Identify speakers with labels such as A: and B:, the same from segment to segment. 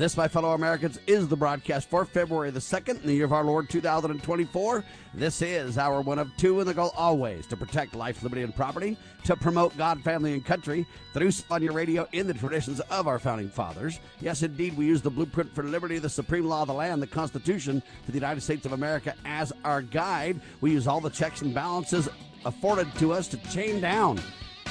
A: This, my fellow Americans, is the broadcast for February the 2nd in the year of our Lord 2024. This is our one of two, and the goal always to protect life, liberty, and property, to promote God, family, and country through your radio in the traditions of our founding fathers. Yes, indeed, we use the blueprint for liberty, the supreme law of the land, the Constitution for the United States of America as our guide. We use all the checks and balances afforded to us to chain down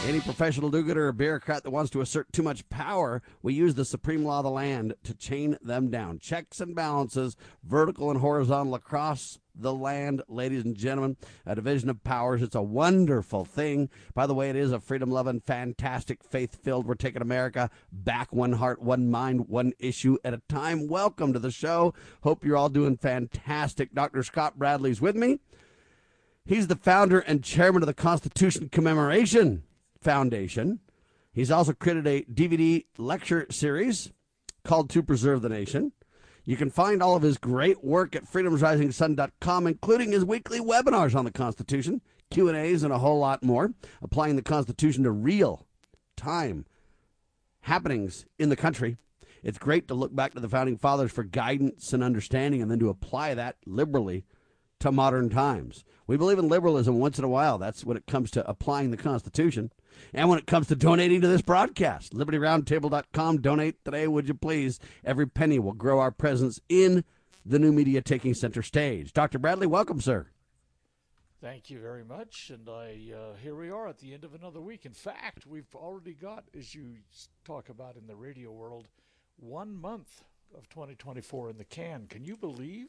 A: any professional do gooder or bureaucrat that wants to assert too much power, we use the supreme law of the land to chain them down. Checks and balances, vertical and horizontal across the land, ladies and gentlemen. A division of powers. It's a wonderful thing. By the way, it is a freedom loving, fantastic, faith filled. We're taking America back one heart, one mind, one issue at a time. Welcome to the show. Hope you're all doing fantastic. Dr. Scott Bradley's with me. He's the founder and chairman of the Constitution Commemoration Foundation. He's also created a DVD lecture series called To Preserve the Nation. You can find all of his great work at freedomsrisingsun.com, including his weekly webinars on the Constitution, Q&As, and a whole lot more, applying the Constitution to real time happenings in the country. It's great to look back to the founding fathers for guidance and understanding and then to apply that liberally to modern times. We believe in liberalism once in a while. That's when it comes to applying the Constitution. And when it comes to donating to this broadcast, libertyroundtable.com. Donate today, would you please? Every penny will grow our presence in the new media taking center stage. Dr. Bradley, welcome, sir.
B: Thank you very much. And I uh, here we are at the end of another week. In fact, we've already got, as you talk about in the radio world, one month of 2024 in the can. Can you believe?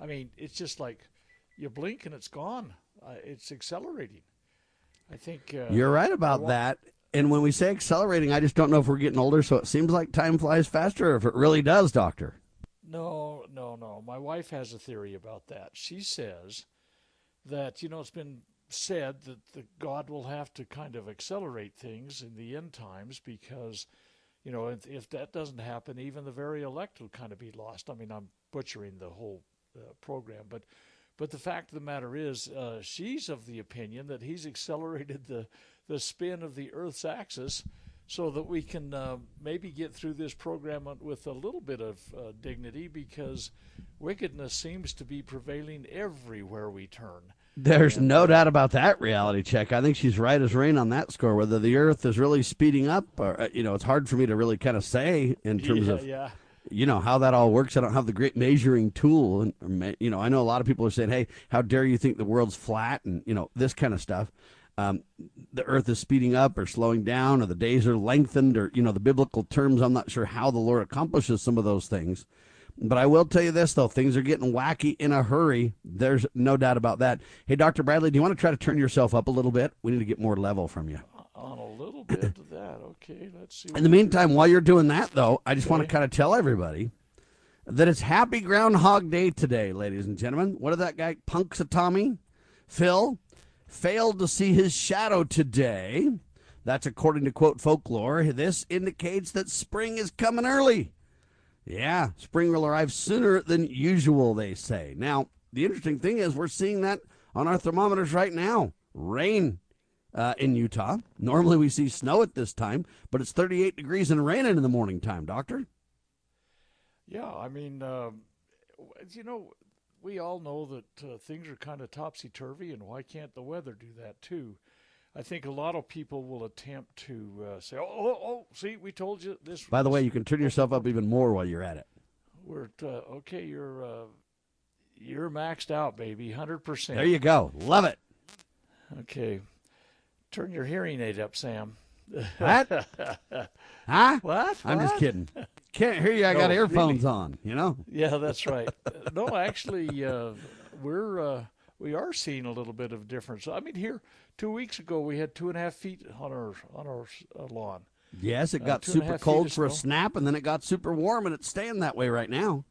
B: I mean, it's just like you blink and it's gone. Uh, it's accelerating. I think uh,
A: you're right about want- that. And when we say accelerating, I just don't know if we're getting older, so it seems like time flies faster, or if it really does, Doctor.
B: No, no, no. My wife has a theory about that. She says that you know it's been said that the God will have to kind of accelerate things in the end times because you know if, if that doesn't happen, even the very elect will kind of be lost. I mean, I'm butchering the whole uh, program, but but the fact of the matter is, uh, she's of the opinion that he's accelerated the, the spin of the Earth's axis so that we can uh, maybe get through this program with a little bit of uh, dignity because wickedness seems to be prevailing everywhere we turn.
A: There's and, no uh, doubt about that reality check. I think she's right as rain on that score. Whether the Earth is really speeding up, or uh, you know, it's hard for me to really kind of say in terms
B: yeah,
A: of
B: yeah
A: you know how that all works. I don't have the great measuring tool, and you know I know a lot of people are saying, "Hey, how dare you think the world's flat?" and you know this kind of stuff. Um, the Earth is speeding up or slowing down, or the days are lengthened, or you know the biblical terms. I'm not sure how the Lord accomplishes some of those things, but I will tell you this though: things are getting wacky in a hurry. There's no doubt about that. Hey, Doctor Bradley, do you want to try to turn yourself up a little bit? We need to get more level from you
B: on a little bit of that. Okay, let's see.
A: In the meantime, while you're doing that, though, I just okay. want to kind of tell everybody that it's Happy Groundhog Day today, ladies and gentlemen. What did that guy, punks Punxsutawney Phil, failed to see his shadow today? That's according to quote folklore. This indicates that spring is coming early. Yeah, spring will arrive sooner than usual, they say. Now, the interesting thing is we're seeing that on our thermometers right now. Rain uh, in Utah. Normally we see snow at this time, but it's 38 degrees and raining in the morning time, Doctor.
B: Yeah, I mean, uh, you know, we all know that uh, things are kind of topsy turvy, and why can't the weather do that too? I think a lot of people will attempt to uh, say, oh, oh, oh, see, we told you this.
A: By the way, you can turn yourself up even more while you're at it.
B: We're uh, okay. You're uh, you're maxed out, baby, hundred percent.
A: There you go. Love it.
B: Okay. Turn your hearing aid up, Sam.
A: What? huh?
B: What?
A: I'm just kidding. Can't hear you. I no, got earphones really. on. You know.
B: Yeah, that's right. no, actually, uh, we're uh, we are seeing a little bit of difference. I mean, here two weeks ago we had two and a half feet on our on our uh, lawn.
A: Yes, it uh, got super cold for a snap, and then it got super warm, and it's staying that way right now.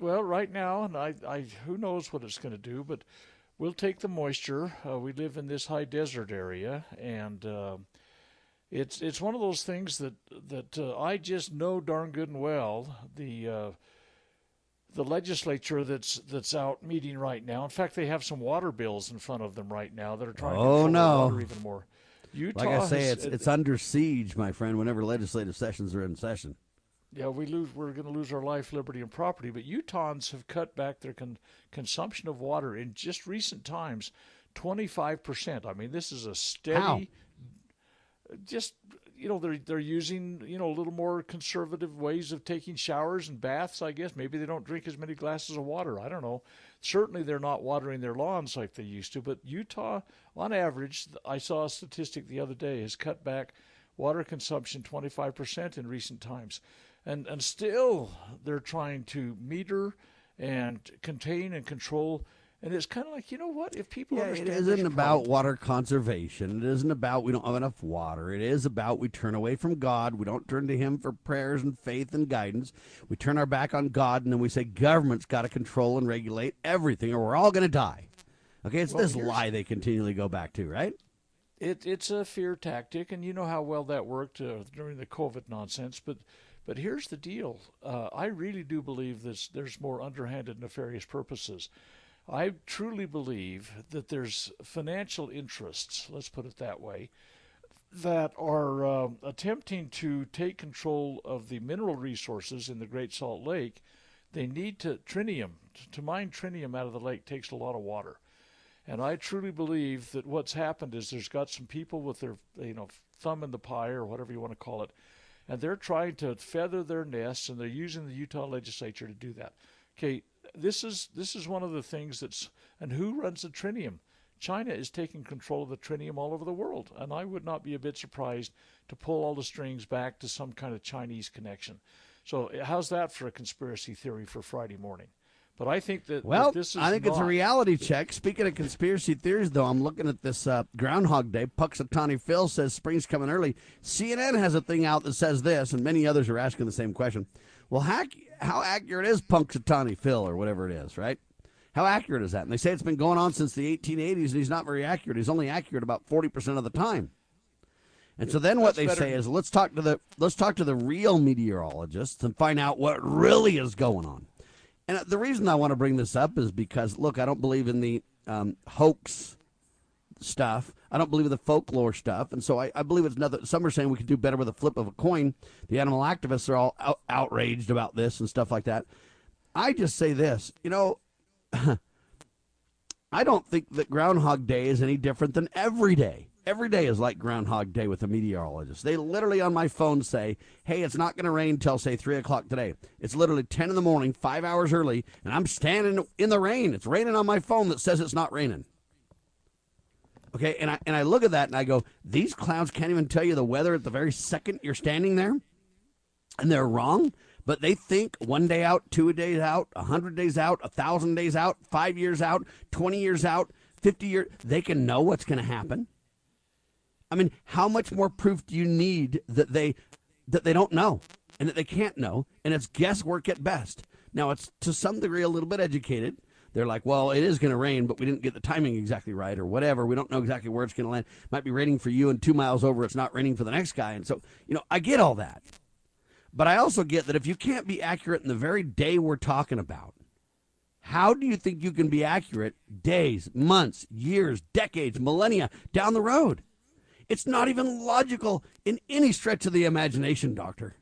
B: Well, right now, and I, I who knows what it's going to do, but we'll take the moisture. Uh, we live in this high desert area, and uh, it's it's one of those things that that uh, I just know darn good and well the uh, the legislature that's that's out meeting right now. In fact, they have some water bills in front of them right now that are trying
A: oh,
B: to
A: no.
B: water even more.
A: Utah like I say, has, it's it's under siege, my friend. Whenever legislative sessions are in session.
B: Yeah, we lose. We're going to lose our life, liberty, and property. But Utahns have cut back their con- consumption of water in just recent times, twenty five percent. I mean, this is a steady.
A: How?
B: Just you know, they're they're using you know a little more conservative ways of taking showers and baths. I guess maybe they don't drink as many glasses of water. I don't know. Certainly, they're not watering their lawns like they used to. But Utah, on average, I saw a statistic the other day, has cut back water consumption 25% in recent times and and still they're trying to meter and contain and control. And it's kind of like you know what? If people
A: yeah,
B: understand,
A: it isn't about water conservation. It isn't about we don't have enough water. It is about we turn away from God. We don't turn to Him for prayers and faith and guidance. We turn our back on God, and then we say government's got to control and regulate everything, or we're all going to die. Okay, it's well, this lie they continually go back to, right?
B: It, it's a fear tactic, and you know how well that worked uh, during the COVID nonsense. But but here's the deal uh, I really do believe this, there's more underhanded, nefarious purposes. I truly believe that there's financial interests, let's put it that way, that are uh, attempting to take control of the mineral resources in the Great Salt Lake. They need to trinium, To mine trinium out of the lake takes a lot of water. And I truly believe that what's happened is there's got some people with their, you know, thumb in the pie or whatever you want to call it, and they're trying to feather their nests, and they're using the Utah legislature to do that. Okay, this is this is one of the things that's and who runs the Trinium? China is taking control of the Trinium all over the world, and I would not be a bit surprised to pull all the strings back to some kind of Chinese connection. So, how's that for a conspiracy theory for Friday morning? But I think that
A: well,
B: this is
A: I think
B: not,
A: it's a reality check. Speaking of conspiracy theories, though, I'm looking at this uh, Groundhog Day. Punxsutawney Phil says spring's coming early. CNN has a thing out that says this, and many others are asking the same question. Well, how, how accurate is Punxsutawney Phil or whatever it is, right? How accurate is that? And they say it's been going on since the 1880s, and he's not very accurate. He's only accurate about 40% of the time. And so then what That's they better. say is let's talk to the let's talk to the real meteorologists and find out what really is going on. And the reason I want to bring this up is because, look, I don't believe in the um, hoax stuff. I don't believe in the folklore stuff. And so I, I believe it's nothing. Some are saying we could do better with a flip of a coin. The animal activists are all out, outraged about this and stuff like that. I just say this, you know, I don't think that Groundhog Day is any different than every day every day is like Groundhog Day with a meteorologist. They literally on my phone say, hey, it's not going to rain till, say, 3 o'clock today. It's literally 10 in the morning, five hours early, and I'm standing in the rain. It's raining on my phone that says it's not raining. Okay, and I, and I look at that and I go, these clowns can't even tell you the weather at the very second you're standing there. And they're wrong, but they think one day out, two days out, a hundred days out, a thousand days out, five years out, 20 years out, 50 years, they can know what's going to happen. I mean, how much more proof do you need that they that they don't know and that they can't know, and it's guesswork at best. Now, it's to some degree a little bit educated. They're like, well, it is going to rain, but we didn't get the timing exactly right, or whatever. We don't know exactly where it's going to land. Might be raining for you, and two miles over, it's not raining for the next guy. And so, you know, I get all that. But I also get that if you can't be accurate in the very day we're talking about, how do you think you can be accurate days, months, years, decades, millennia down the road? It's not even logical in any stretch of the imagination, Doctor.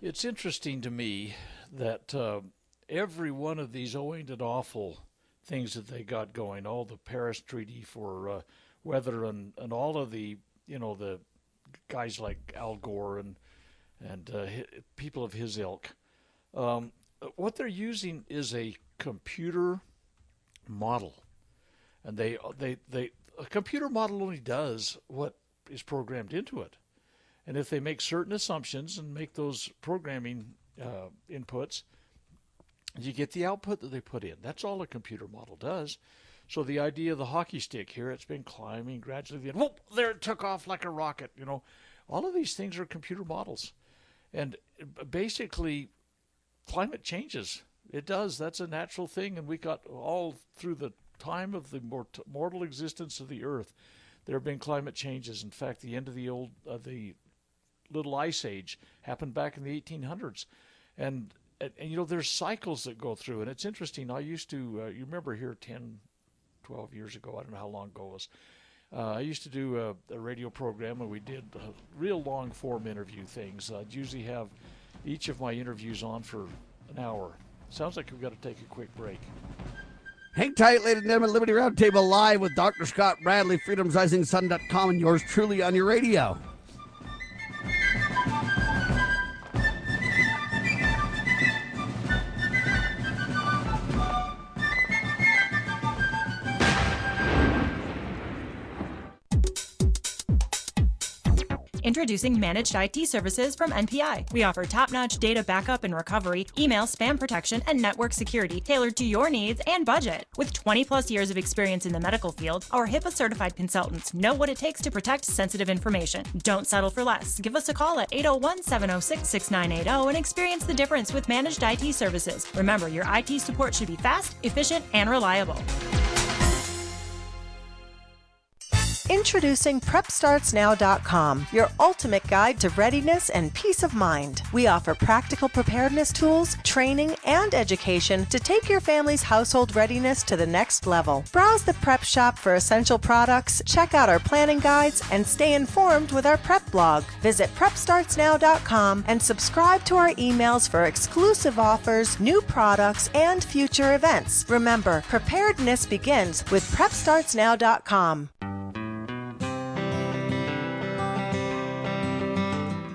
B: It's interesting to me that uh, every one of these owing and awful things that they got going, all the Paris Treaty for uh, weather and, and all of the, you know, the guys like Al Gore and, and uh, people of his ilk, um, what they're using is a computer model. And they, they, they, a computer model only does what is programmed into it. And if they make certain assumptions and make those programming uh, inputs, you get the output that they put in. That's all a computer model does. So the idea of the hockey stick here, it's been climbing gradually. And whoop, there it took off like a rocket. You know, all of these things are computer models, and basically, climate changes. It does. That's a natural thing, and we got all through the time of the mort- mortal existence of the Earth. There have been climate changes. In fact, the end of the old uh, the little ice age happened back in the 1800s, and, and, and you know there's cycles that go through, and it's interesting. I used to uh, you remember here 10, 12 years ago. I don't know how long ago it was. Uh, I used to do a, a, radio program, and we did real long form interview things. I'd usually have each of my interviews on for an hour. Sounds like we've got to take a quick break.
A: Hang tight, ladies and gentlemen. Liberty Roundtable live with Dr. Scott Bradley, freedomsrisingsun.com, and yours truly on your radio.
C: Introducing Managed IT Services from NPI. We offer top notch data backup and recovery, email spam protection, and network security tailored to your needs and budget. With 20 plus years of experience in the medical field, our HIPAA certified consultants know what it takes to protect sensitive information. Don't settle for less. Give us a call at 801 706 6980 and experience the difference with Managed IT Services. Remember, your IT support should be fast, efficient, and reliable.
D: Introducing PrepStartsNow.com, your ultimate guide to readiness and peace of mind. We offer practical preparedness tools, training, and education to take your family's household readiness to the next level. Browse the prep shop for essential products, check out our planning guides, and stay informed with our prep blog. Visit PrepStartsNow.com and subscribe to our emails for exclusive offers, new products, and future events. Remember, preparedness begins with PrepStartsNow.com.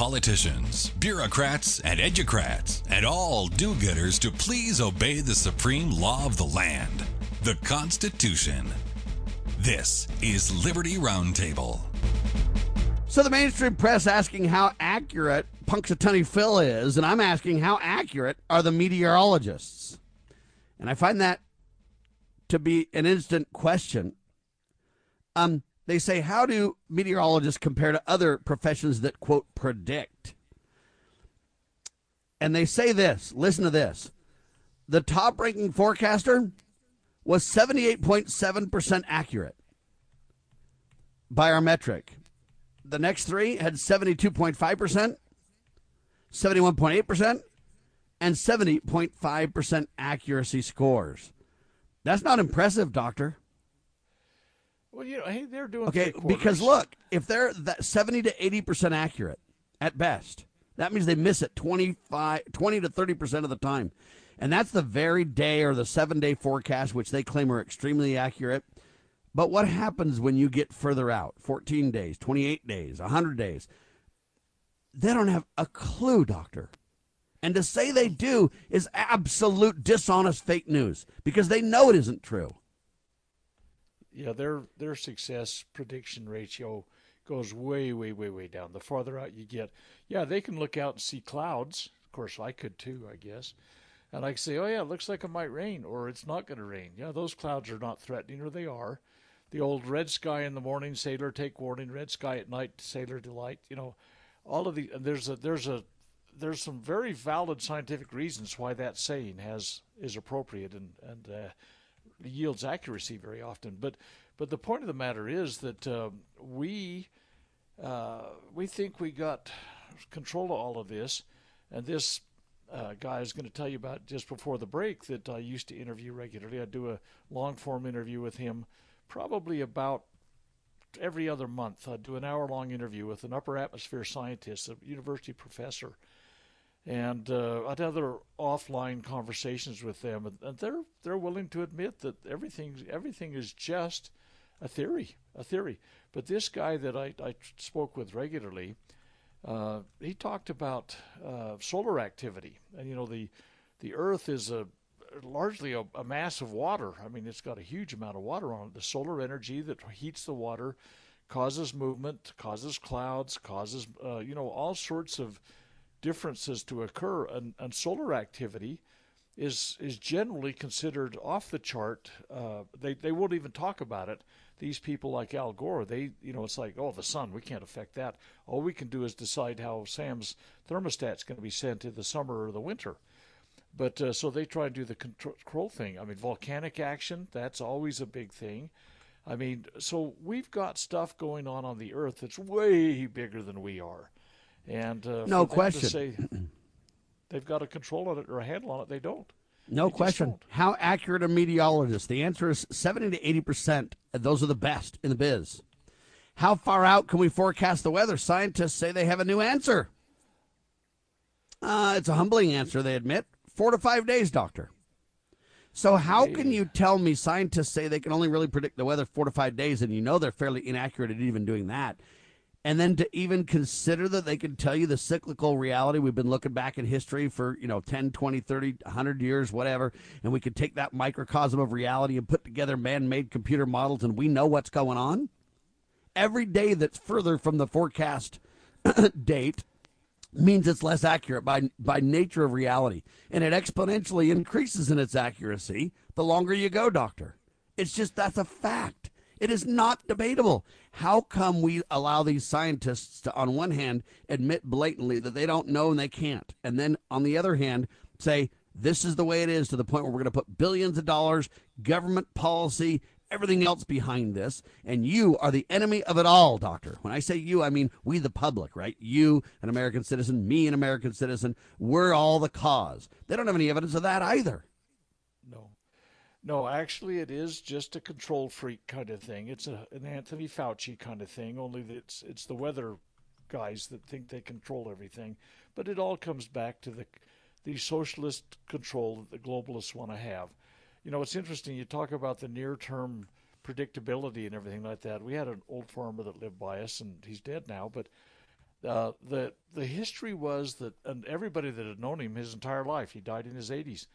E: Politicians, bureaucrats, and educrats, and all do gooders to please obey the supreme law of the land, the Constitution. This is Liberty Roundtable.
A: So the mainstream press asking how accurate Punxsutawney Phil is, and I'm asking how accurate are the meteorologists? And I find that to be an instant question. Um, they say, how do meteorologists compare to other professions that, quote, predict? And they say this listen to this. The top ranking forecaster was 78.7% accurate by our metric. The next three had 72.5%, 71.8%, and 70.5% accuracy scores. That's not impressive, Doctor.
B: Well, you know, hey, they're doing
A: okay because look, if they're that seventy to eighty percent accurate at best, that means they miss it 25, 20 to thirty percent of the time, and that's the very day or the seven day forecast which they claim are extremely accurate. But what happens when you get further out, fourteen days, twenty eight days, hundred days? They don't have a clue, doctor. And to say they do is absolute dishonest fake news because they know it isn't true
B: yeah, their their success prediction ratio goes way, way, way, way down. The farther out you get, yeah, they can look out and see clouds. Of course, I could too, I guess. And I can say, oh yeah, it looks like it might rain, or it's not going to rain. Yeah, those clouds are not threatening, or they are. The old red sky in the morning, sailor take warning. Red sky at night, sailor delight. You know, all of the there's a there's a there's some very valid scientific reasons why that saying has is appropriate and and uh, yields accuracy very often. But but the point of the matter is that uh, we uh, we think we got control of all of this, and this uh, guy is going to tell you about just before the break that I used to interview regularly. I do a long form interview with him probably about every other month. I do an hour long interview with an upper atmosphere scientist, a university professor, and uh, I'd other offline conversations with them, and, they're they're willing to admit that everything everything is just a theory, a theory. But this guy that I, I spoke with regularly, uh, he talked about uh, solar activity, and you know the the Earth is a largely a, a, mass of water. I mean, it's got a huge amount of water on it. The solar energy that heats the water causes movement, causes clouds, causes uh, you know all sorts of differences to occur, and, and solar activity is is generally considered off the chart. Uh, they they won't even talk about it. These people like Al Gore, they you know it's like oh the sun we can't affect that. All we can do is decide how Sam's thermostat's going to be sent in the summer or the winter. But uh, so they try to do the control thing. I mean volcanic action that's always a big thing. I mean so we've got stuff going on on the Earth that's way bigger than we are. And uh,
A: no question.
B: Say they've got a control on it or a handle on it, they don't.
A: No
B: they
A: question. How accurate are meteorologists? The answer is 70 to 80 percent. Those are the best in the biz. How far out can we forecast the weather? Scientists say they have a new answer. Uh, it's a humbling answer, they admit. Four to five days, doctor. So how can you tell me scientists say they can only really predict the weather four to five days, and you know they're fairly inaccurate at even doing that? And then to even consider that they can tell you the cyclical reality we've been looking back in history for you know 10 20 30 100 years whatever and we can take that microcosm of reality and put together man-made computer models and we know what's going on. Every day that's further from the forecast date means it's less accurate by by nature of reality and it exponentially increases in its accuracy the longer you go doctor. It's just that's a fact it is not debatable. How come we allow these scientists to, on one hand, admit blatantly that they don't know and they can't, and then on the other hand, say this is the way it is to the point where we're going to put billions of dollars, government policy, everything else behind this, and you are the enemy of it all, doctor. When I say you, I mean we, the public, right? You, an American citizen, me, an American citizen, we're all the cause. They don't have any evidence of that either.
B: No, actually, it is just a control freak kind of thing. It's a, an Anthony Fauci kind of thing. Only it's it's the weather guys that think they control everything. But it all comes back to the the socialist control that the globalists want to have. You know, it's interesting. You talk about the near term predictability and everything like that. We had an old farmer that lived by us, and he's dead now. But uh, the the history was that, and everybody that had known him his entire life, he died in his 80s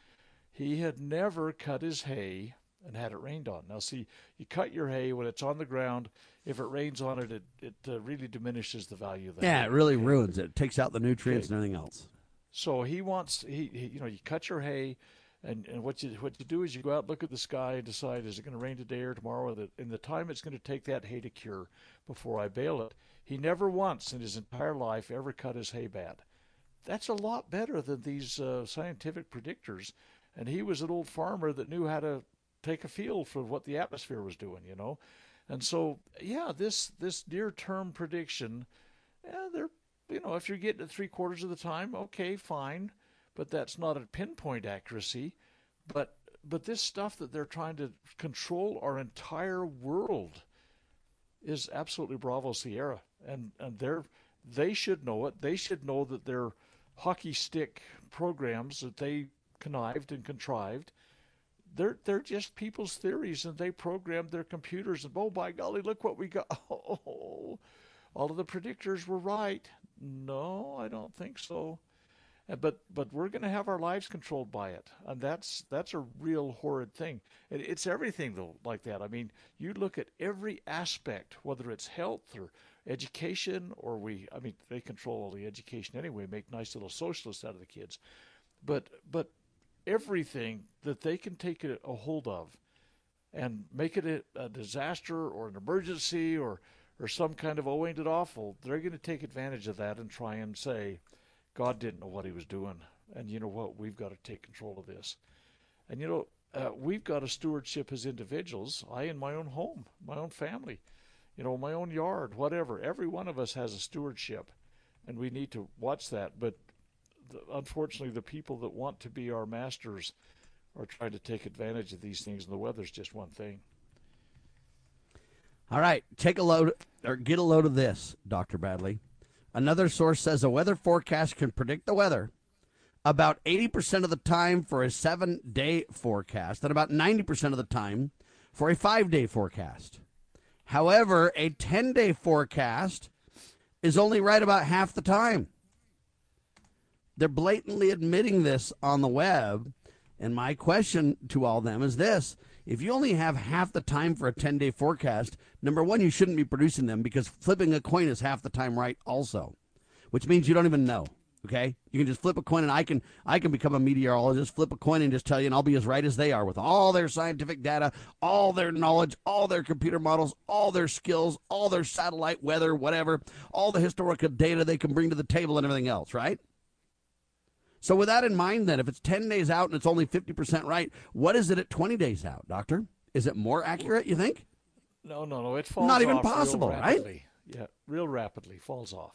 B: he had never cut his hay and had it rained on. Now, see, you cut your hay when it's on the ground. If it rains on it, it, it uh, really diminishes the value of the
A: yeah,
B: hay.
A: it really ruins it. It takes out the nutrients okay. and everything else.
B: So he wants he, he, you know you cut your hay, and, and what you what you do is you go out look at the sky and decide is it going to rain today or tomorrow, or the, in the time it's going to take that hay to cure before I bale it. He never once in his entire life ever cut his hay bad. That's a lot better than these uh, scientific predictors and he was an old farmer that knew how to take a feel for what the atmosphere was doing, you know. And so, yeah, this this near term prediction, yeah, they're you know, if you're getting it three quarters of the time, okay, fine, but that's not a pinpoint accuracy. But but this stuff that they're trying to control our entire world is absolutely Bravo Sierra, and and they're they should know it. They should know that their hockey stick programs that they connived and contrived. They're they're just people's theories, and they programmed their computers. And oh by golly, look what we got! Oh, all of the predictors were right. No, I don't think so. But but we're going to have our lives controlled by it, and that's that's a real horrid thing. it's everything though like that. I mean, you look at every aspect, whether it's health or education, or we. I mean, they control all the education anyway. Make nice little socialists out of the kids, but but everything that they can take a, hold of and make it a, a, disaster or an emergency or or some kind of oh ain't it awful? They're going to take advantage of that and try and say god didn't know what he was doing and you know what? We've got to take control of this. And you know uh, we've got a stewardship as individuals i in my own home my own family you know my own yard whatever. Every one of us has a stewardship and we need to watch that. But the, unfortunately, the people that want to be our masters are trying to take advantage of these things, and the weather's just one thing.
A: All right, take a load or get a load of this, Dr. Bradley. Another source says a weather forecast can predict the weather about 80% of the time for a seven day forecast and about 90% of the time for a five day forecast. However, a 10 day forecast is only right about half the time. They're blatantly admitting this on the web. And my question to all them is this if you only have half the time for a 10 day forecast, number one, you shouldn't be producing them because flipping a coin is half the time right, also, which means you don't even know. Okay, you can just flip a coin, and I can I can become a meteorologist, flip a coin, and just tell you, and I'll be as right as they are with all their scientific data, all their knowledge, all their computer models, all their skills, all their satellite weather, whatever, all the historical data they can bring to the table, and everything else. Right. So with that in mind, then, if it's ten days out and it's only fifty percent right, what is it at twenty days out, Doctor? Is it more accurate? You think?
B: No, no, no. It falls
A: not even possible, right?
B: Yeah, real rapidly falls off.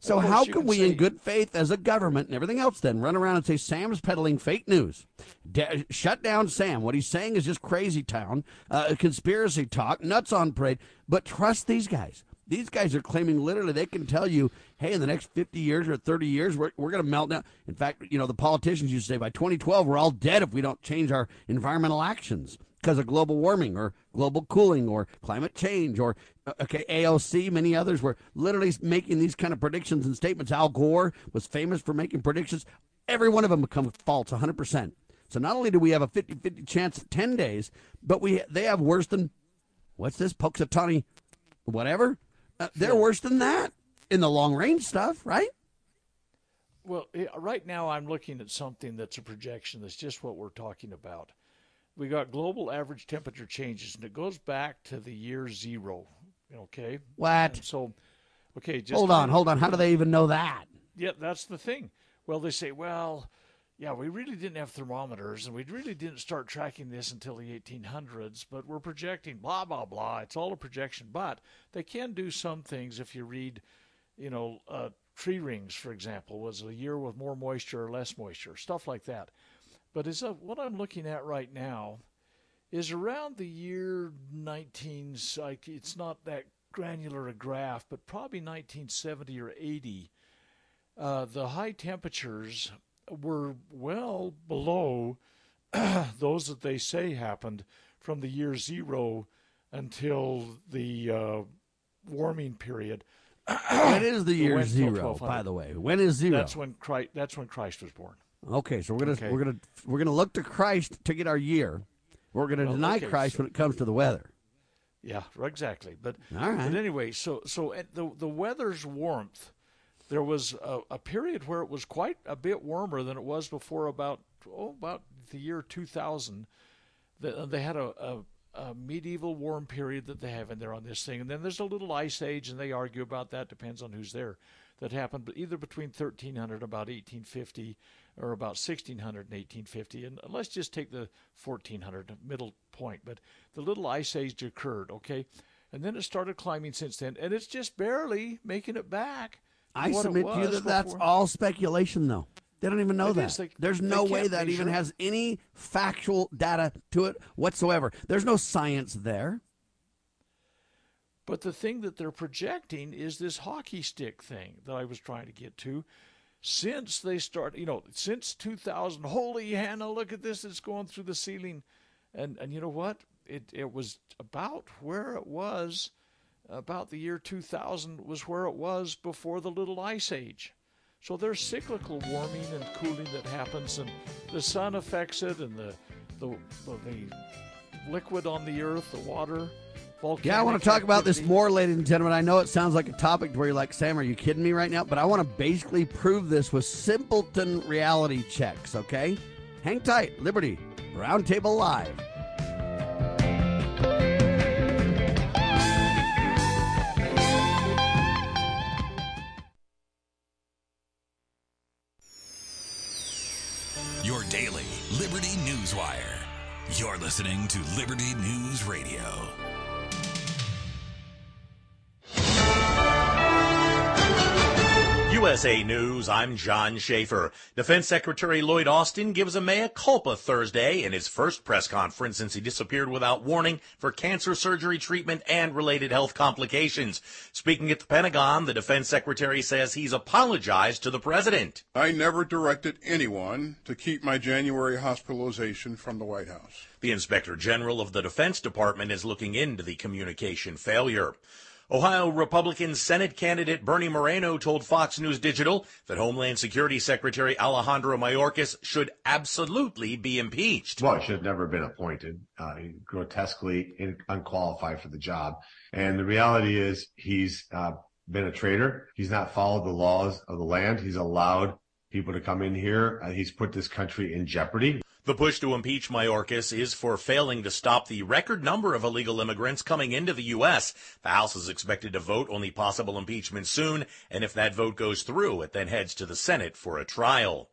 A: So how can we,
B: say-
A: in good faith, as a government and everything else, then run around and say Sam's peddling fake news? Da- shut down Sam. What he's saying is just crazy town, uh, conspiracy talk, nuts on parade. But trust these guys. These guys are claiming literally they can tell you, hey, in the next 50 years or 30 years, we're, we're going to melt down. In fact, you know, the politicians used to say by 2012, we're all dead if we don't change our environmental actions because of global warming or global cooling or climate change or uh, okay AOC many others were literally making these kind of predictions and statements. Al Gore was famous for making predictions. Every one of them become false 100% so not only do we have a 50-50 chance at 10 days but we they have worse than what's this Poxitani whatever uh, they're worse than that in the long range stuff right
B: Well, right now I'm looking at something that's a projection that's just what we're talking about. We got global average temperature changes, and it goes back to the year zero. Okay.
A: what
B: And so, okay, just
A: hold on hold on how do they even know that
B: Yeah, that's the thing. Well, they say, well, yeah, we really didn't have thermometers, and we really didn't start tracking this until the 1800s, but we're projecting blah blah blah. It's all a projection, but they can do some things if you read, you know, uh, tree rings, for example, was a year with more moisture or less moisture, stuff like that. But is uh, what I'm looking at right now is around the year 19. Like it's not that granular a graph, but probably 1970 or 80 uh, the high temperatures were well below those that they say happened from the year zero until the uh, warming period.
A: when is the year zero by the way when is zero
B: That's when Christ, that's when Christ was born.
A: Okay, so we're gonna
B: Okay.
A: we're gonna we're gonna look to Christ to get our year. We're gonna
B: Well,
A: deny
B: okay,
A: Christ
B: so-
A: when it comes to the weather.
B: Yeah, exactly. But
A: All right.
B: but anyway, so so the the weather's warmth, there was a, a period where it was quite a bit warmer than it was before about oh about the year 2000. The, uh, they had a, a a medieval warm period that they have in there on this thing, and then there's a little ice age, and they argue about that. Depends on who's there. That happened, but either between 1300 and about 1850, or about 1600 and 1850. And let's just take the 1400 middle point. But the little ice age occurred, okay, and then it started climbing since then, and it's just barely making it back.
A: I submit to you that that's
B: before.
A: all speculation, though. They don't even know
B: It
A: that.
B: They-
A: There's no way that even
B: measure.
A: has any factual data to it whatsoever. There's no science there.
B: But the thing that they're projecting is this hockey stick thing that I was trying to get to. Since they start, you know, since 2000, holy Hannah, look at this, it's going through the ceiling. And, and you know what? It, it was about where it was, about the year 2000 was where it was before the little ice age. So there's cyclical warming and cooling that happens, and the sun affects it, and the, the, the liquid on the earth, the water.
A: Yeah, I want to talk about this more, ladies and gentlemen. I know it sounds like a topic where you're like, Sam, are you kidding me right now? But I want to basically prove this with simpleton reality checks, okay? Hang tight. Liberty, Roundtable Live.
E: Listening to Liberty
F: USA News, I'm John Schaefer. Defense Secretary Lloyd Austin gives a mea culpa Thursday in his first press conference since he disappeared without warning for cancer surgery treatment and related health complications. Speaking at the Pentagon, the Defense Secretary says he's apologized to the President.
G: I never directed anyone to keep my January hospitalization from the White House.
F: The Inspector General of the Defense Department is looking into the communication failure. Ohio Republican Senate candidate Bernie Moreno told Fox News Digital that Homeland Security Secretary Alejandro Mayorkas should absolutely be impeached.
H: Well, he should have never been appointed. Uh, grotesquely in, unqualified for the job. And the reality is he's uh, been a traitor. He's not followed the laws of the land. He's allowed people to come in here. Uh, he's put this country in jeopardy.
F: The push to impeach Mayorkas is for failing to stop the record number of illegal immigrants coming into the U.S. The House is expected to vote on the possible impeachment soon, and if that vote goes through, it then heads to the Senate for a trial.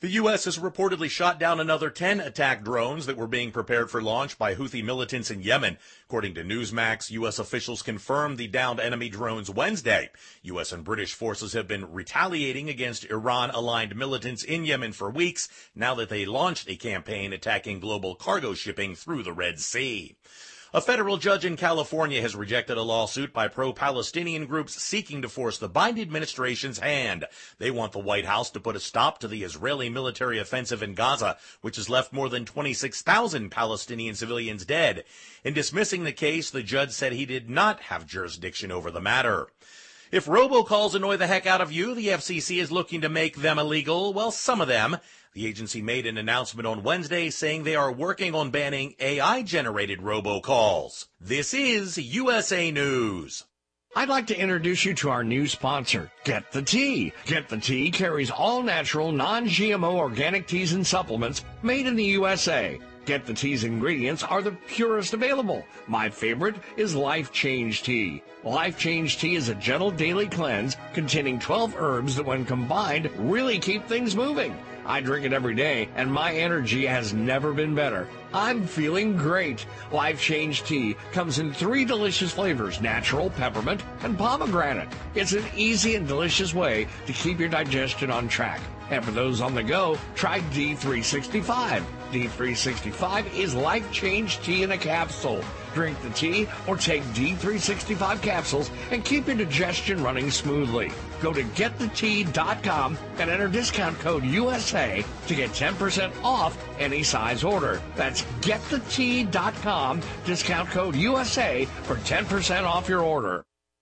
F: The U.S. has reportedly shot down another 10 attack drones that were being prepared for launch by Houthi militants in Yemen. According to Newsmax, U.S. officials confirmed the downed enemy drones Wednesday. U.S. and British forces have been retaliating against Iran aligned militants in Yemen for weeks now that they launched a campaign attacking global cargo shipping through the Red Sea. A federal judge in California has rejected a lawsuit by pro-Palestinian groups seeking to force the Biden administration's hand. They want the White House to put a stop to the Israeli military offensive in Gaza, which has left more than 26,000 Palestinian civilians dead. In dismissing the case, the judge said he did not have jurisdiction over the matter. If robocalls annoy the heck out of you, the FCC is looking to make them illegal. Well, some of them. The agency made an announcement on Wednesday saying they are working on banning AI generated robocalls. This is USA News.
I: I'd like to introduce you to our new sponsor, Get the Tea. Get the Tea carries all natural, non GMO organic teas and supplements made in the USA. Get the Tea's ingredients are the purest available. My favorite is Life Change Tea. Life Change Tea is a gentle daily cleanse containing 12 herbs that, when combined, really keep things moving. I drink it every day, and my energy has never been better. I'm feeling great. Life Change Tea comes in three delicious flavors natural, peppermint, and pomegranate. It's an easy and delicious way to keep your digestion on track. And for those on the go, try D365. D365 is life change tea in a capsule. Drink the tea or take D365 capsules and keep your digestion running smoothly. Go to getthetea.com and enter discount code USA to get 10% off any size order. That's getthetea.com, discount code USA for 10% off your order.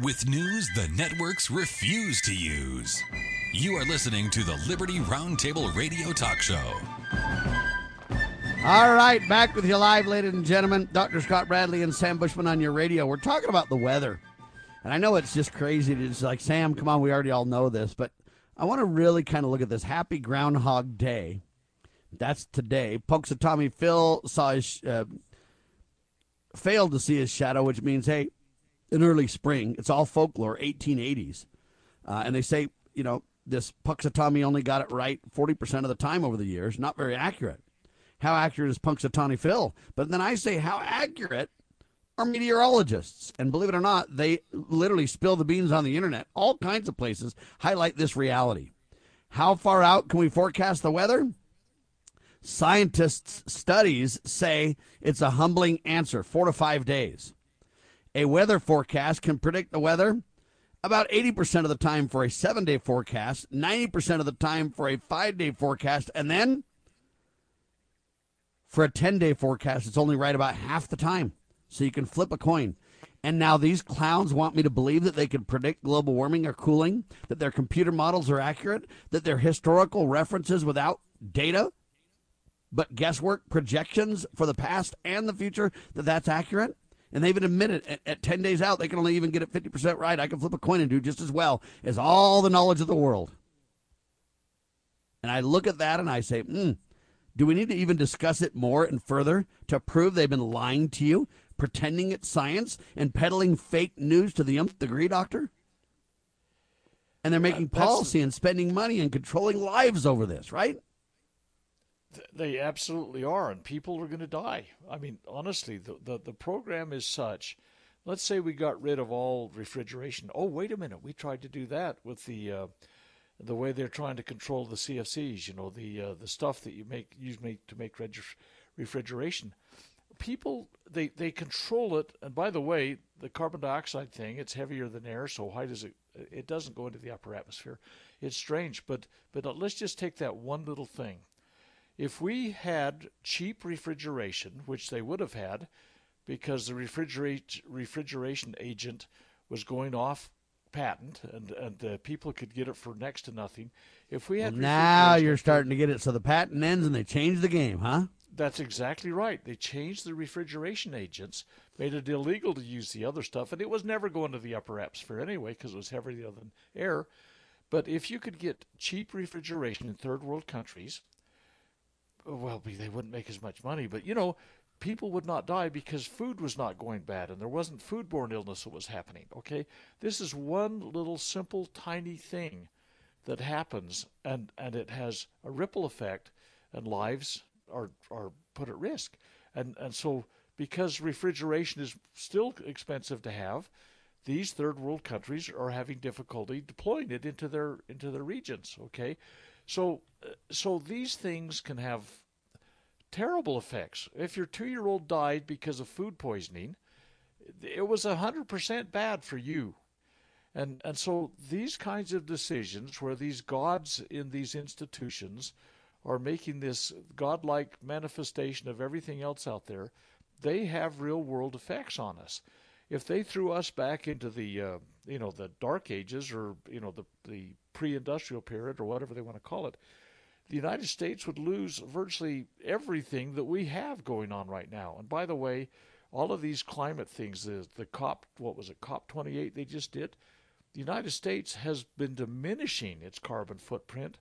E: with news the networks refuse to use. You are listening to the Liberty Roundtable Radio Talk Show.
A: All right, back with you live, ladies and gentlemen. Dr. Scott Bradley and Sam Bushman on your radio. We're talking about the weather. And I know it's just crazy. It's like, Sam, come on, we already all know this, but I want to really kind of look at this. Happy Groundhog Day. That's today. Punxsutawney Phil saw his, uh, failed to see his shadow, which means, hey, in early spring, it's all folklore, 1880s. Uh, and they say, you know, this Punxsutawney only got it right 40% of the time over the years. Not very accurate. How accurate is Punxsutawney Phil? But then I say, how accurate are meteorologists? And believe it or not, they literally spill the beans on the internet. All kinds of places highlight this reality. How far out can we forecast the weather? Scientists' studies say it's a humbling answer four to five days. A weather forecast can predict the weather about 80% of the time for a seven day forecast, 90% of the time for a five day forecast, and then for a 10 day forecast, it's only right about half the time. So you can flip a coin. And now these clowns want me to believe that they can predict global warming or cooling, that their computer models are accurate, that their historical references without data, but guesswork projections for the past and the future, that that's accurate. And they even admitted at, at 10 days out, they can only even get it 50% right. I can flip a coin and do just as well as all the knowledge of the world. And I look at that and I say, hmm, do we need to even discuss it more and further to prove they've been lying to you, pretending it's science, and peddling fake news to the nth degree, Doctor? And they're making policy and spending money and controlling lives over this, right?
B: They absolutely are, and people are going to die. I mean, honestly, the, the, the program is such. Let's say we got rid of all refrigeration. Oh, wait a minute, we tried to do that with the uh, the way they're trying to control the CFCs. You know, the uh, the stuff that you make use make to make reg- refrigeration. People they they control it, and by the way, the carbon dioxide thing it's heavier than air, so why does it? It doesn't go into the upper atmosphere. It's strange, but but let's just take that one little thing if we had cheap refrigeration, which they would have had, because the refrigerate, refrigeration agent was going off patent and and uh, people could get it for next to nothing. If we had
A: well, now you're starting to get it, so the patent ends and they change the game, huh?
B: That's exactly right. They changed the refrigeration agents, made it illegal to use the other stuff, and it was never going to the upper atmosphere anyway because it was heavier than air. But if you could get cheap refrigeration in third world countries, well, they wouldn't make as much money, but you know, people would not die because food was not going bad and there wasn't foodborne illness that was happening. Okay, this is one little simple, tiny thing that happens, and and it has a ripple effect, and lives are are put at risk, and and so because refrigeration is still expensive to have. These third world countries are having difficulty deploying it into their into their regions. Okay, so, uh, so these things can have terrible effects. If your two-year-old died because of food poisoning, it was hundred percent bad for you. And and so these kinds of decisions, where these gods in these institutions are making this godlike manifestation of everything else out there, they have real world effects on us. If they threw us back into the uh, you know the dark ages or you know the the pre-industrial period or whatever they want to call it, the United States would lose virtually everything that we have going on right now. And by the way, all of these climate things, the the COP, what was it, COP 28 they just did, the United States has been diminishing its carbon footprint.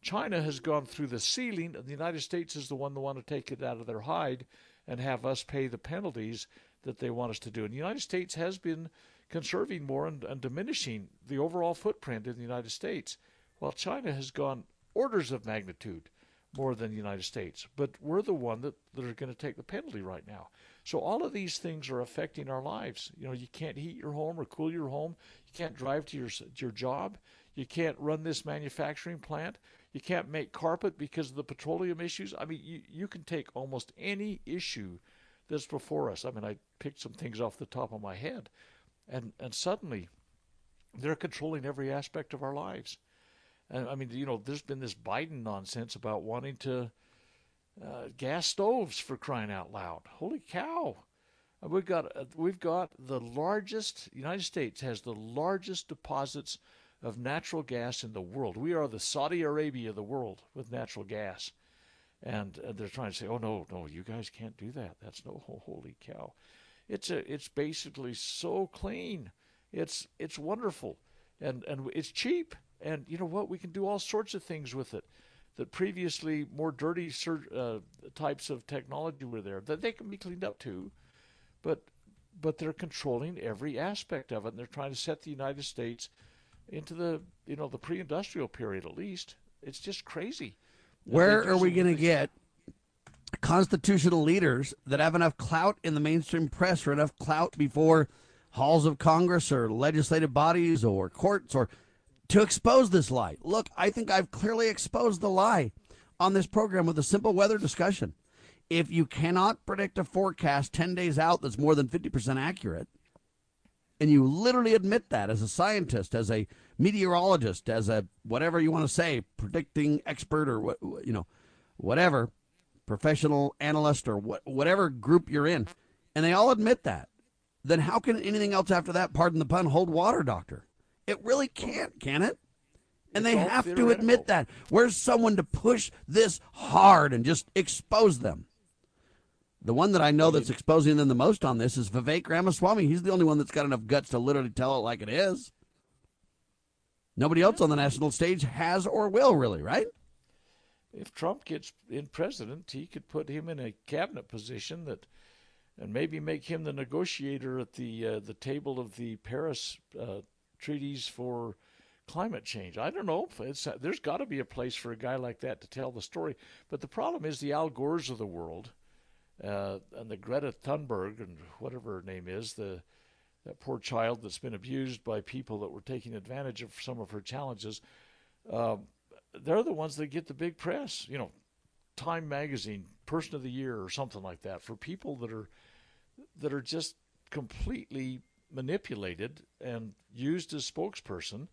B: China has gone through the ceiling, and the United States is the one that want to take it out of their hide and have us pay the penalties that they want us to do. And the United States has been conserving more and, and diminishing the overall footprint in the United States, while China has gone orders of magnitude more than the United States. But we're the one that, that are going to take the penalty right now. So all of these things are affecting our lives. You know, you can't heat your home or cool your home. You can't drive to your to your job. You can't run this manufacturing plant. You can't make carpet because of the petroleum issues. I mean, you, you can take almost any issue that's before us. I mean, I picked some things off the top of my head and and suddenly they're controlling every aspect of our lives. And I mean, you know, there's been this Biden nonsense about wanting to uh, gas stoves for crying out loud. Holy cow! We've got uh, we've got the largest. United States has the largest deposits of natural gas in the world. We are the Saudi Arabia of the world with natural gas, and uh, they're trying to say, "Oh no, no, you guys can't do that. That's no holy cow." It's a it's basically so clean. It's it's wonderful, and and it's cheap. And you know what? We can do all sorts of things with it that previously more dirty uh, types of technology were there that they can be cleaned up too, but but they're controlling every aspect of it. And they're trying to set the United States into the you know the pre-industrial period at least. It's just crazy.
A: Where are we going to get constitutional leaders that have enough clout in the mainstream press or enough clout before halls of Congress or legislative bodies or courts or to expose this lie. Look, I think I've clearly exposed the lie on this program with a simple weather discussion. If you cannot predict a forecast 10 days out that's more than 50% accurate, and you literally admit that as a scientist, as a meteorologist, as a whatever you want to say, predicting expert or what, you know, whatever, professional analyst or what, whatever group you're in, and they all admit that, then how can anything else after that, pardon the pun, hold water, doctor? It really can't, can it? And they have to admit that. Where's someone to push this hard and just expose them? The one that I know that's exposing them the most on this is Vivek Ramaswamy. He's the only one that's got enough guts to literally tell it like it is. Nobody else on the national stage has or will, really, right?
B: If Trump gets in president, he could put him in a cabinet position that, and maybe make him the negotiator at the uh, the table of the Paris uh, treaties for climate change. I don't know. It's, there's got to be a place for a guy like that to tell the story. But the problem is the Al Gores of the world uh, and the Greta Thunberg and whatever her name is, the that poor child that's been abused by people that were taking advantage of some of her challenges. Uh, they're the ones that get the big press. You know, Time Magazine Person of the Year or something like that for people that are that are just completely manipulated and used as spokesperson.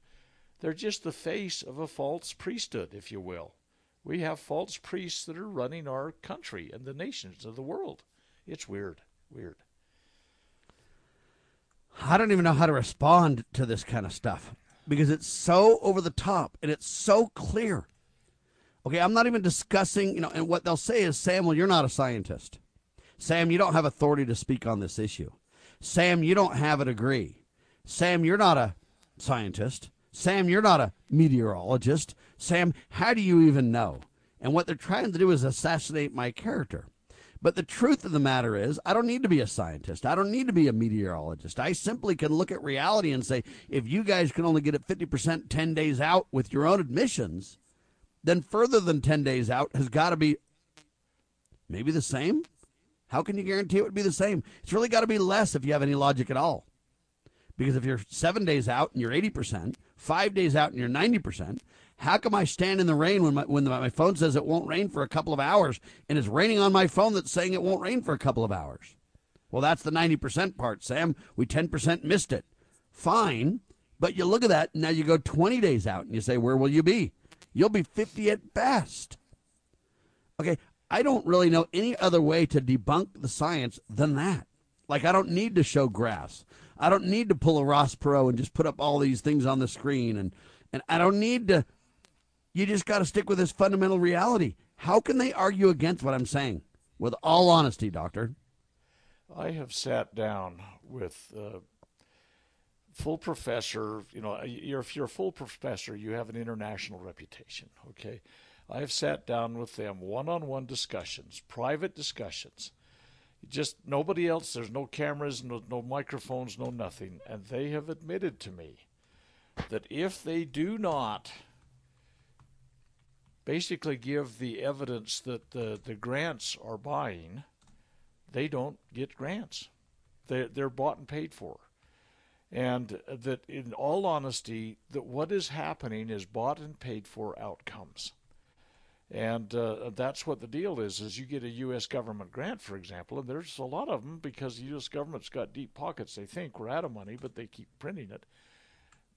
B: They're just the face of a false priesthood, if you will. We have false priests that are running our country and the nations of the world. It's weird. Weird.
A: I don't even know how to respond to this kind of stuff because it's so over the top and it's so clear. Okay, I'm not even discussing, you know, and what they'll say is, Sam, well, you're not a scientist. Sam, you don't have authority to speak on this issue. Sam, you don't have a degree. Sam, you're not a scientist. Sam, you're not a meteorologist. Sam, how do you even know? And what they're trying to do is assassinate my character. But the truth of the matter is, I don't need to be a scientist. I don't need to be a meteorologist. I simply can look at reality and say, if you guys can only get it 50% 10 days out with your own admissions, then further than 10 days out has got to be maybe the same, how can you guarantee it would be the same? It's really got to be less if you have any logic at all. Because if you're seven days out and you're 80%, five days out and you're 90%, how come I stand in the rain when my, when my phone says it won't rain for a couple of hours and it's raining on my phone that's saying it won't rain for a couple of hours? Well, that's the 90% part, Sam. We 10% missed it. Fine. But you look at that, and now you go 20 days out and you say, where will you be? You'll be 50 at best. Okay, I don't really know any other way to debunk the science than that. Like, I don't need to show graphs. I don't need to pull a Ross Perot and just put up all these things on the screen. And, and I don't need to. You just got to stick with this fundamental reality. How can they argue against what I'm saying? With all honesty, Doctor.
B: I have sat down with a full professor. You know, you're, if you're a full professor, you have an international reputation. Okay, I have sat down with them one on one discussions, private discussions. Just nobody else, there's no cameras, no, no microphones, no nothing. And they have admitted to me that if they do not basically give the evidence that the, the grants are buying, they don't get grants. They're, they're bought and paid for. And that, in all honesty, that what is happening is bought and paid for outcomes. And uh, that's what the deal is: is you get a U.S. government grant, for example, and there's a lot of them because the U.S. government's got deep pockets. They think we're out of money, but they keep printing it.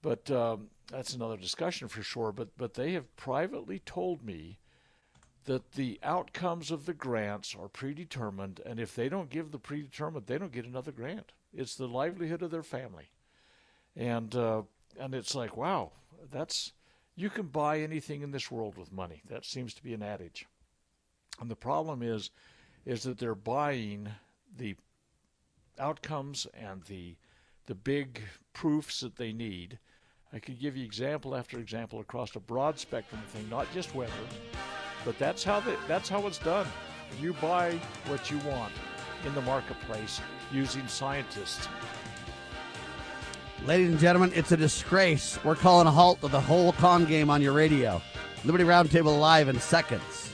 B: But um, that's another discussion for sure. But but they have privately told me that the outcomes of the grants are predetermined, and if they don't give the predetermined, they don't get another grant. It's the livelihood of their family, and uh, and it's like wow, that's you can buy anything in this world with money. That seems to be an adage, and the problem is, is that they're buying the outcomes and the the big proofs that they need. I could give you example after example across a broad spectrum of things, not just weather, but that's how the, that's how it's done. You buy what you want in the marketplace using scientists.
A: Ladies and gentlemen, it's a disgrace. We're calling a halt to the whole con game on your radio. Liberty Roundtable live in seconds.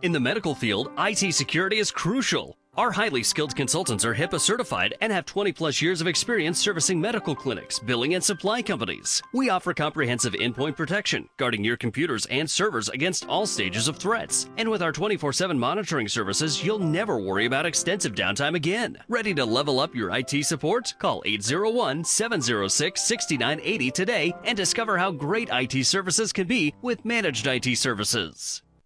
J: In the medical field, IT security is crucial. Our highly skilled consultants are HIPAA certified and have 20 plus years of experience servicing medical clinics, billing, and supply companies. We offer comprehensive endpoint protection, guarding your computers and servers against all stages of threats. And with our 24 7 monitoring services, you'll never worry about extensive downtime again. Ready to level up your IT support? Call 801 706 6980 today and discover how great IT services can be with managed IT services.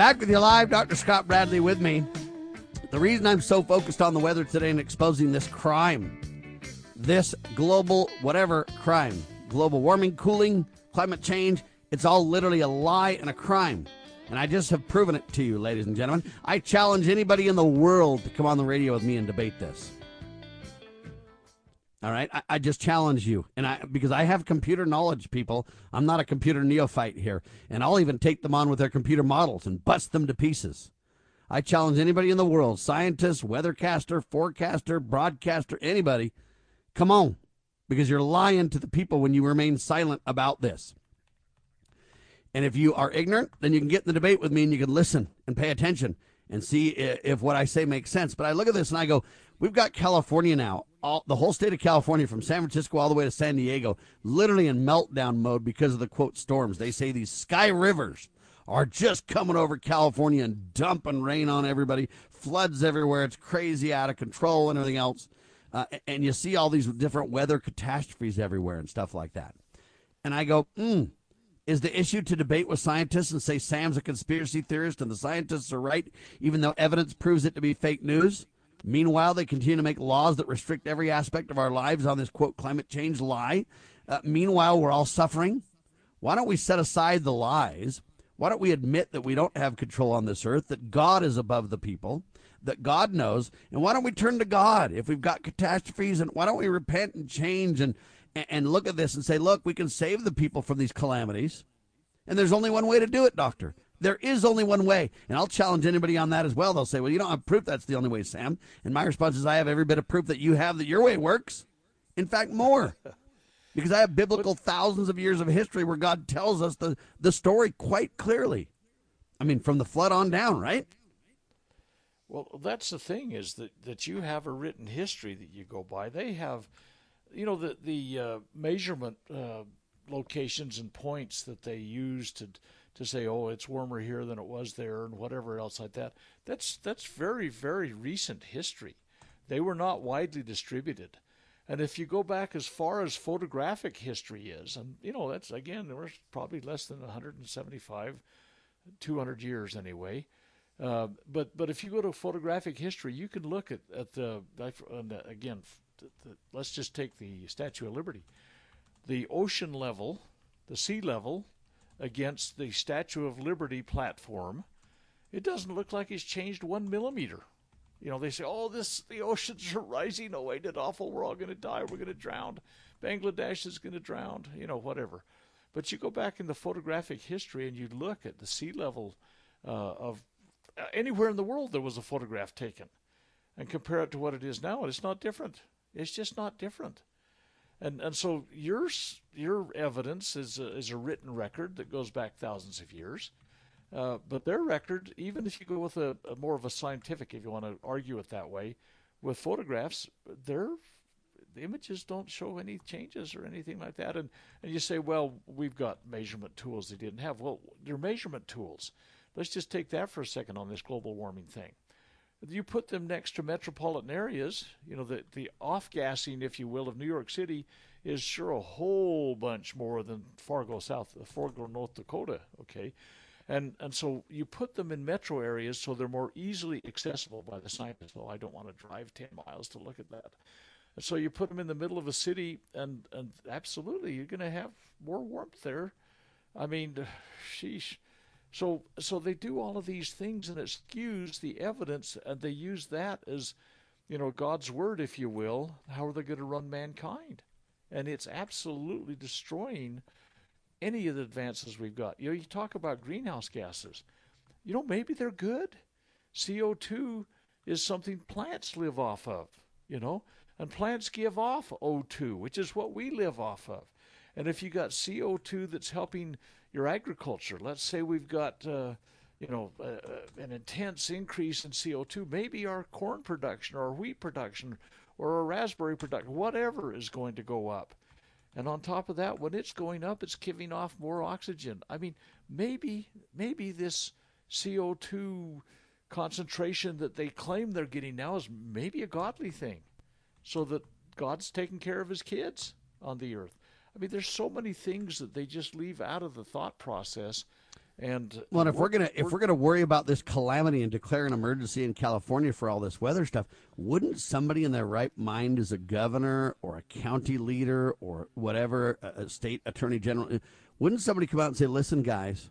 A: Back with you live, Dr. Scott Bradley with me. The reason I'm so focused on the weather today and exposing this crime, this global whatever crime, global warming, cooling, climate change, it's all literally a lie and a crime. And I just have proven it to you, ladies and gentlemen. I challenge anybody in the world to come on the radio with me and debate this. All right, I, I, just challenge you, and I because I have computer knowledge, people. I'm not a computer neophyte here, and I'll even take them on with their computer models and bust them to pieces. I challenge anybody in the world, scientist, weathercaster, forecaster, broadcaster, anybody, come on, because you're lying to the people when you remain silent about this. And if you are ignorant, then you can get in the debate with me and you can listen and pay attention and see if what I say makes sense. But I look at this and I go, we've got California now, all, the whole state of California from San Francisco all the way to San Diego, literally in meltdown mode because of the quote storms. They say these sky rivers are just coming over California and dumping rain on everybody, floods everywhere. It's crazy out of control and everything else. Uh, and you see all these different weather catastrophes everywhere and stuff like that. And I go, hmm is the issue to debate with scientists and say Sam's a conspiracy theorist and the scientists are right, even though evidence proves it to be fake news? Meanwhile, they continue to make laws that restrict every aspect of our lives on this quote climate change lie. Uh, meanwhile, we're all suffering. Why don't we set aside the lies? Why don't we admit that we don't have control on this earth, that God is above the people, that God knows, and why don't we turn to God if we've got catastrophes and why don't we repent and change and and look at this and say, look, we can save the people from these calamities. And there's only one way to do it, doctor. There is only one way. And I'll challenge anybody on that as well. They'll say, well, you don't have proof that's the only way, Sam. And my response is, I have every bit of proof that you have that your way works. In fact, more. Because I have biblical thousands of years of history where God tells us the, the story quite clearly. I mean, from the flood on down, right?
B: Well, that's the thing is that, that you have a written history that you go by. They have, you know, the the uh, measurement uh, locations and points that they use to to say, oh, it's warmer here than it was there, and whatever else like that. That's that's very very recent history. They were not widely distributed. And if you go back as far as photographic history is, and you know that's again there was probably less than 175, 200 years anyway. Uh, but but if you go to photographic history, you can look at at the again. The, let's just take the Statue of Liberty, the ocean level, the sea level, against the Statue of Liberty platform. It doesn't look like it's changed one millimeter. You know, they say, "Oh, this the oceans are rising. Oh, ain't it awful? We're all going to die. We're going to drown. Bangladesh is going to drown. You know, whatever." But you go back in the photographic history and you look at the sea level uh, of uh, anywhere in the world there was a photograph taken and compare it to what it is now, and it's not different. It's just not different. And and so your your evidence is a, is a written record that goes back thousands of years. Uh, but their record, even if you go with a, a, more of a scientific, if you want to argue it that way, with photographs, their the images don't show any changes or anything like that. And and you say, well, we've got measurement tools they didn't have. Well, they're measurement tools. Let's just take that for a second on this global warming thing. You put them next to metropolitan areas, you know, the, the off gassing, if you will, of New York City is sure a whole bunch more than Fargo, South, Fargo, North Dakota, okay? And, and so you put them in metro areas so they're more easily accessible by the scientists. Well, I don't want to drive 10 miles to look at that. And so you put them in the middle of a city, and, and absolutely, you're going to have more warmth there. I mean, sheesh. So, so they do all of these things, and it skews the evidence, and they use that as, you know, God's word, if you will. How are they going to run mankind? And it's absolutely destroying any of the advances we've got. You know, you talk about greenhouse gases. You know, maybe they're good. CO2 is something plants live off of, you know, and plants give off O2, which is what we live off of. And if you got CO2 that's helping your agriculture. Let's say we've got, uh, you know, uh, uh an intense increase in CO2. Maybe our corn production or wheat production or our raspberry production, whatever, is going to go up. And on top of that, when it's going up, it's giving off more oxygen. I mean, maybe maybe this CO2 concentration that they claim they're getting now is maybe a godly thing, so that God's taking care of His kids on the earth. I mean, there's so many things that they just leave out of the thought process. And
A: well, and if we're, we're gonna if we're, we're gonna worry about this calamity and declare an emergency in California for all this weather stuff, wouldn't somebody in their right mind, as a governor or a county leader or whatever, a state attorney general, wouldn't somebody come out and say, "Listen, guys,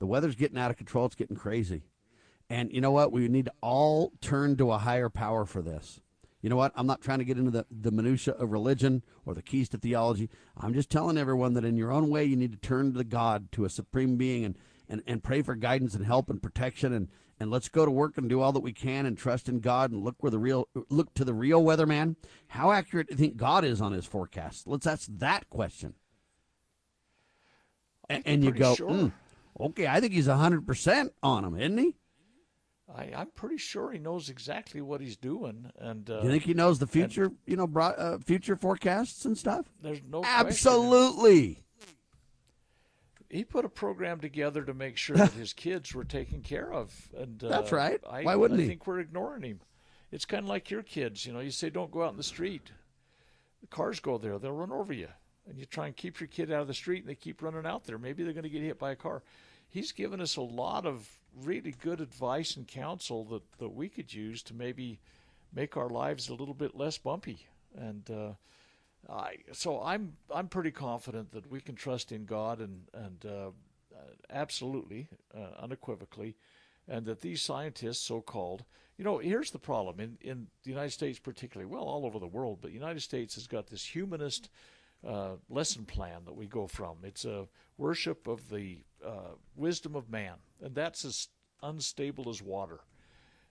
A: the weather's getting out of control. It's getting crazy, and you know what? We need to all turn to a higher power for this." You know what? I'm not trying to get into the, the minutia of religion or the keys to theology. I'm just telling everyone that in your own way, you need to turn to God, to a supreme being, and, and, and pray for guidance and help and protection. And, and let's go to work and do all that we can and trust in God and look where the real look to the real weatherman. How accurate do you think God is on his forecast? Let's ask that question. And, and you go,
B: sure.
A: mm, okay, I think he's 100% on him, isn't he?
B: I, am pretty sure he knows exactly what he's doing. And uh,
A: you think he knows the future? And, you know, uh, future forecasts and stuff.
B: There's no
A: absolutely.
B: He put a program together to make sure that his kids were taken care of, and uh,
A: that's right.
B: I,
A: Why wouldn't
B: I
A: he?
B: I think we're ignoring him. It's kind of like your kids. You know, you say don't go out in the street. The cars go there; they'll run over you, and you try and keep your kid out of the street, and they keep running out there. Maybe they're going to get hit by a car. He's given us a lot of really good advice and counsel that, that we could use to maybe make our lives a little bit less bumpy. And uh, I, so I'm I'm pretty confident that we can trust in God and and uh, absolutely uh, unequivocally, and that these scientists, so called, you know, here's the problem in in the United States particularly, well, all over the world, but the United States has got this humanist. Uh, lesson plan that we go from. It's a worship of the uh, wisdom of man, and that's as unstable as water.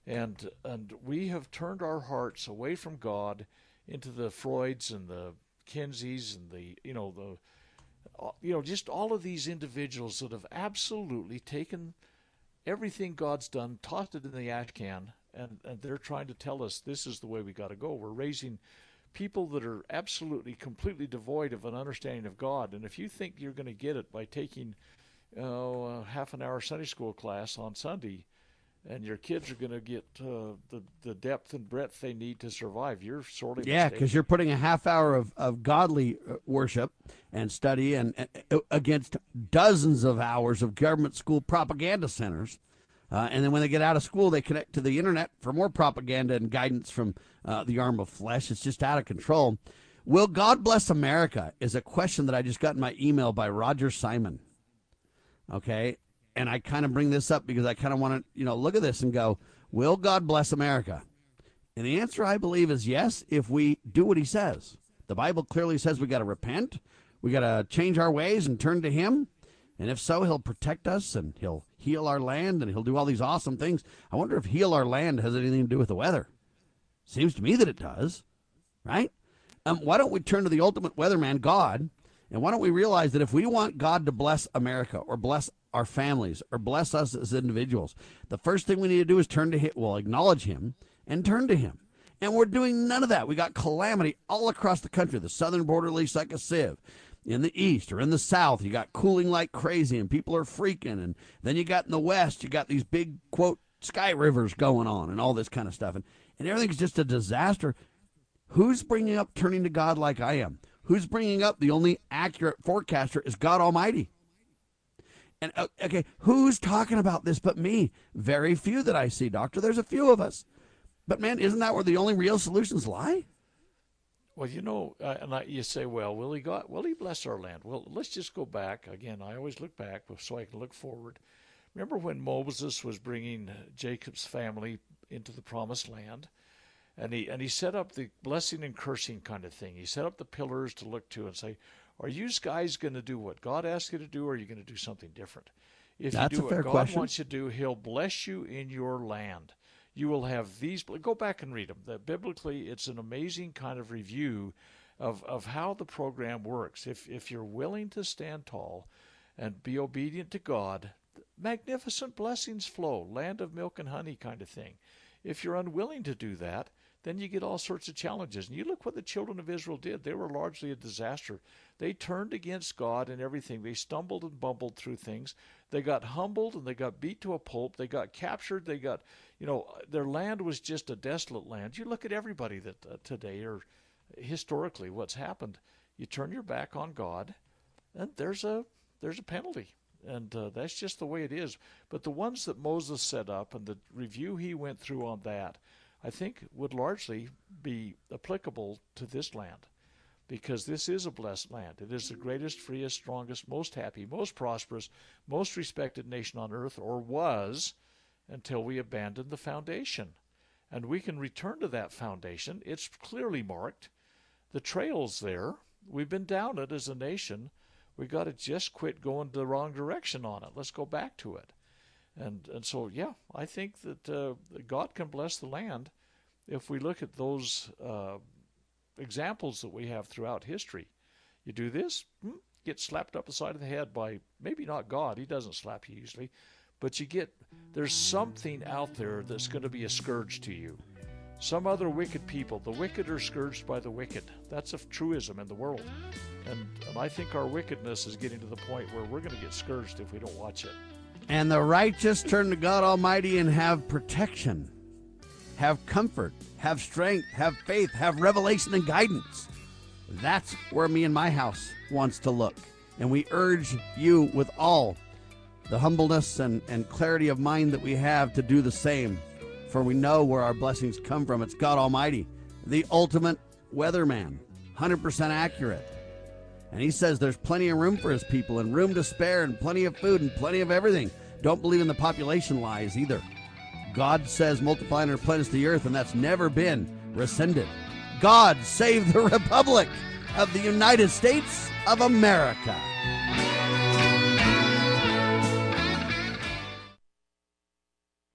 B: And and we have turned our hearts away from God into the Freuds and the Kinsey's and the you know the uh, you know just all of these individuals that have absolutely taken everything God's done, tossed it in the ash can, and, and they're trying to tell us this is the way we got to go. We're raising people that are absolutely completely devoid of an understanding of God, and if you think you're going to get it by taking uh, a half an hour Sunday school class on Sunday, and your kids are going to get uh, the the depth and breadth they need to survive. You're sort of
A: yeah, because you're putting a half hour of, of godly uh, worship and study and, and uh, against dozens of hours of government school propaganda centers. Uh, and then when they get out of school, they connect to the internet for more propaganda and guidance from uh, the arm of flesh. It's just out of control. Will God bless America? Is a question that I just got in my email by Roger Simon. Okay, and I kind of bring this up because I kind of want to, you know, look at this and go, will God bless America? And the answer, I believe, is yes, if we do what he says. The Bible clearly says we got to repent, we got to change our ways and turn to him. And if so, he'll protect us and he'll heal our land and he'll do all these awesome things. I wonder if heal our land has anything to do with the weather. Seems to me that it does, right? Um, why don't we turn to the ultimate weatherman, God, and why don't we realize that if we want God to bless America or bless our families or bless us as individuals. The first thing we need to do is turn to him, well, acknowledge him and turn to him. And we're doing none of that. We got calamity all across the country. The southern border leaks like a sieve. In the east or in the south, you got cooling like crazy and people are freaking. And then you got in the west, you got these big, quote, sky rivers going on and all this kind of stuff. And, and everything's just a disaster. Who's bringing up turning to God like I am? Who's bringing up the only accurate forecaster is God Almighty? And uh, okay, who's talking about this but me? Very few that I see, doctor. There's a few of us. But man, isn't that where the only real solutions lie?
B: Well, you know, uh, and I, you say, well, will he God, will he bless our land? Well, let's just go back again. I always look back so I can look forward. Remember when Moses was bringing Jacob's family into the promised land? And he and he set up the blessing and cursing kind of thing. He set up the pillars to look to and say, are you guys going to do what God asks you to do, or are you going to do something different? If
A: That's
B: you do
A: what God
B: question. wants you to do, He'll bless you in your land. You will have these. Go back and read them. That biblically, it's an amazing kind of review of, of how the program works. If if you're willing to stand tall and be obedient to God, magnificent blessings flow, land of milk and honey kind of thing. If you're unwilling to do that, then you get all sorts of challenges. And you look what the children of Israel did. They were largely a disaster. They turned against God and everything. They stumbled and bumbled through things. They got humbled and they got beat to a pulp. They got captured. They got, you know, their land was just a desolate land. You look at everybody that uh, today or historically what's happened. You turn your back on God, and there's a there's a penalty and uh, that's just the way it is. But the ones that Moses set up and the review he went through on that, I think would largely be applicable to this land because this is a blessed land. It is the greatest, freest, strongest, most happy, most prosperous, most respected nation on earth, or was until we abandoned the foundation. And we can return to that foundation. It's clearly marked. The trail's there. We've been down it as a nation. We've got to just quit going the wrong direction on it. Let's go back to it. And and so yeah, I think that uh, God can bless the land if we look at those uh, examples that we have throughout history. You do this, hmm, get slapped up the side of the head by maybe not God. He doesn't slap you usually, but you get there's something out there that's going to be a scourge to you. Some other wicked people. The wicked are scourged by the wicked. That's a truism in the world. And, and I think our wickedness is getting to the point where we're going to get scourged if we don't watch it.
A: And the righteous turn to God Almighty and have protection, have comfort, have strength, have faith, have revelation and guidance. That's where me and my house wants to look. And we urge you with all the humbleness and, and clarity of mind that we have to do the same. For we know where our blessings come from. It's God Almighty, the ultimate weatherman, 100% accurate. And he says there's plenty of room for his people and room to spare and plenty of food and plenty of everything. Don't believe in the population lies either. God says multiply and replenish the earth, and that's never been rescinded. God save the Republic of the United States of America.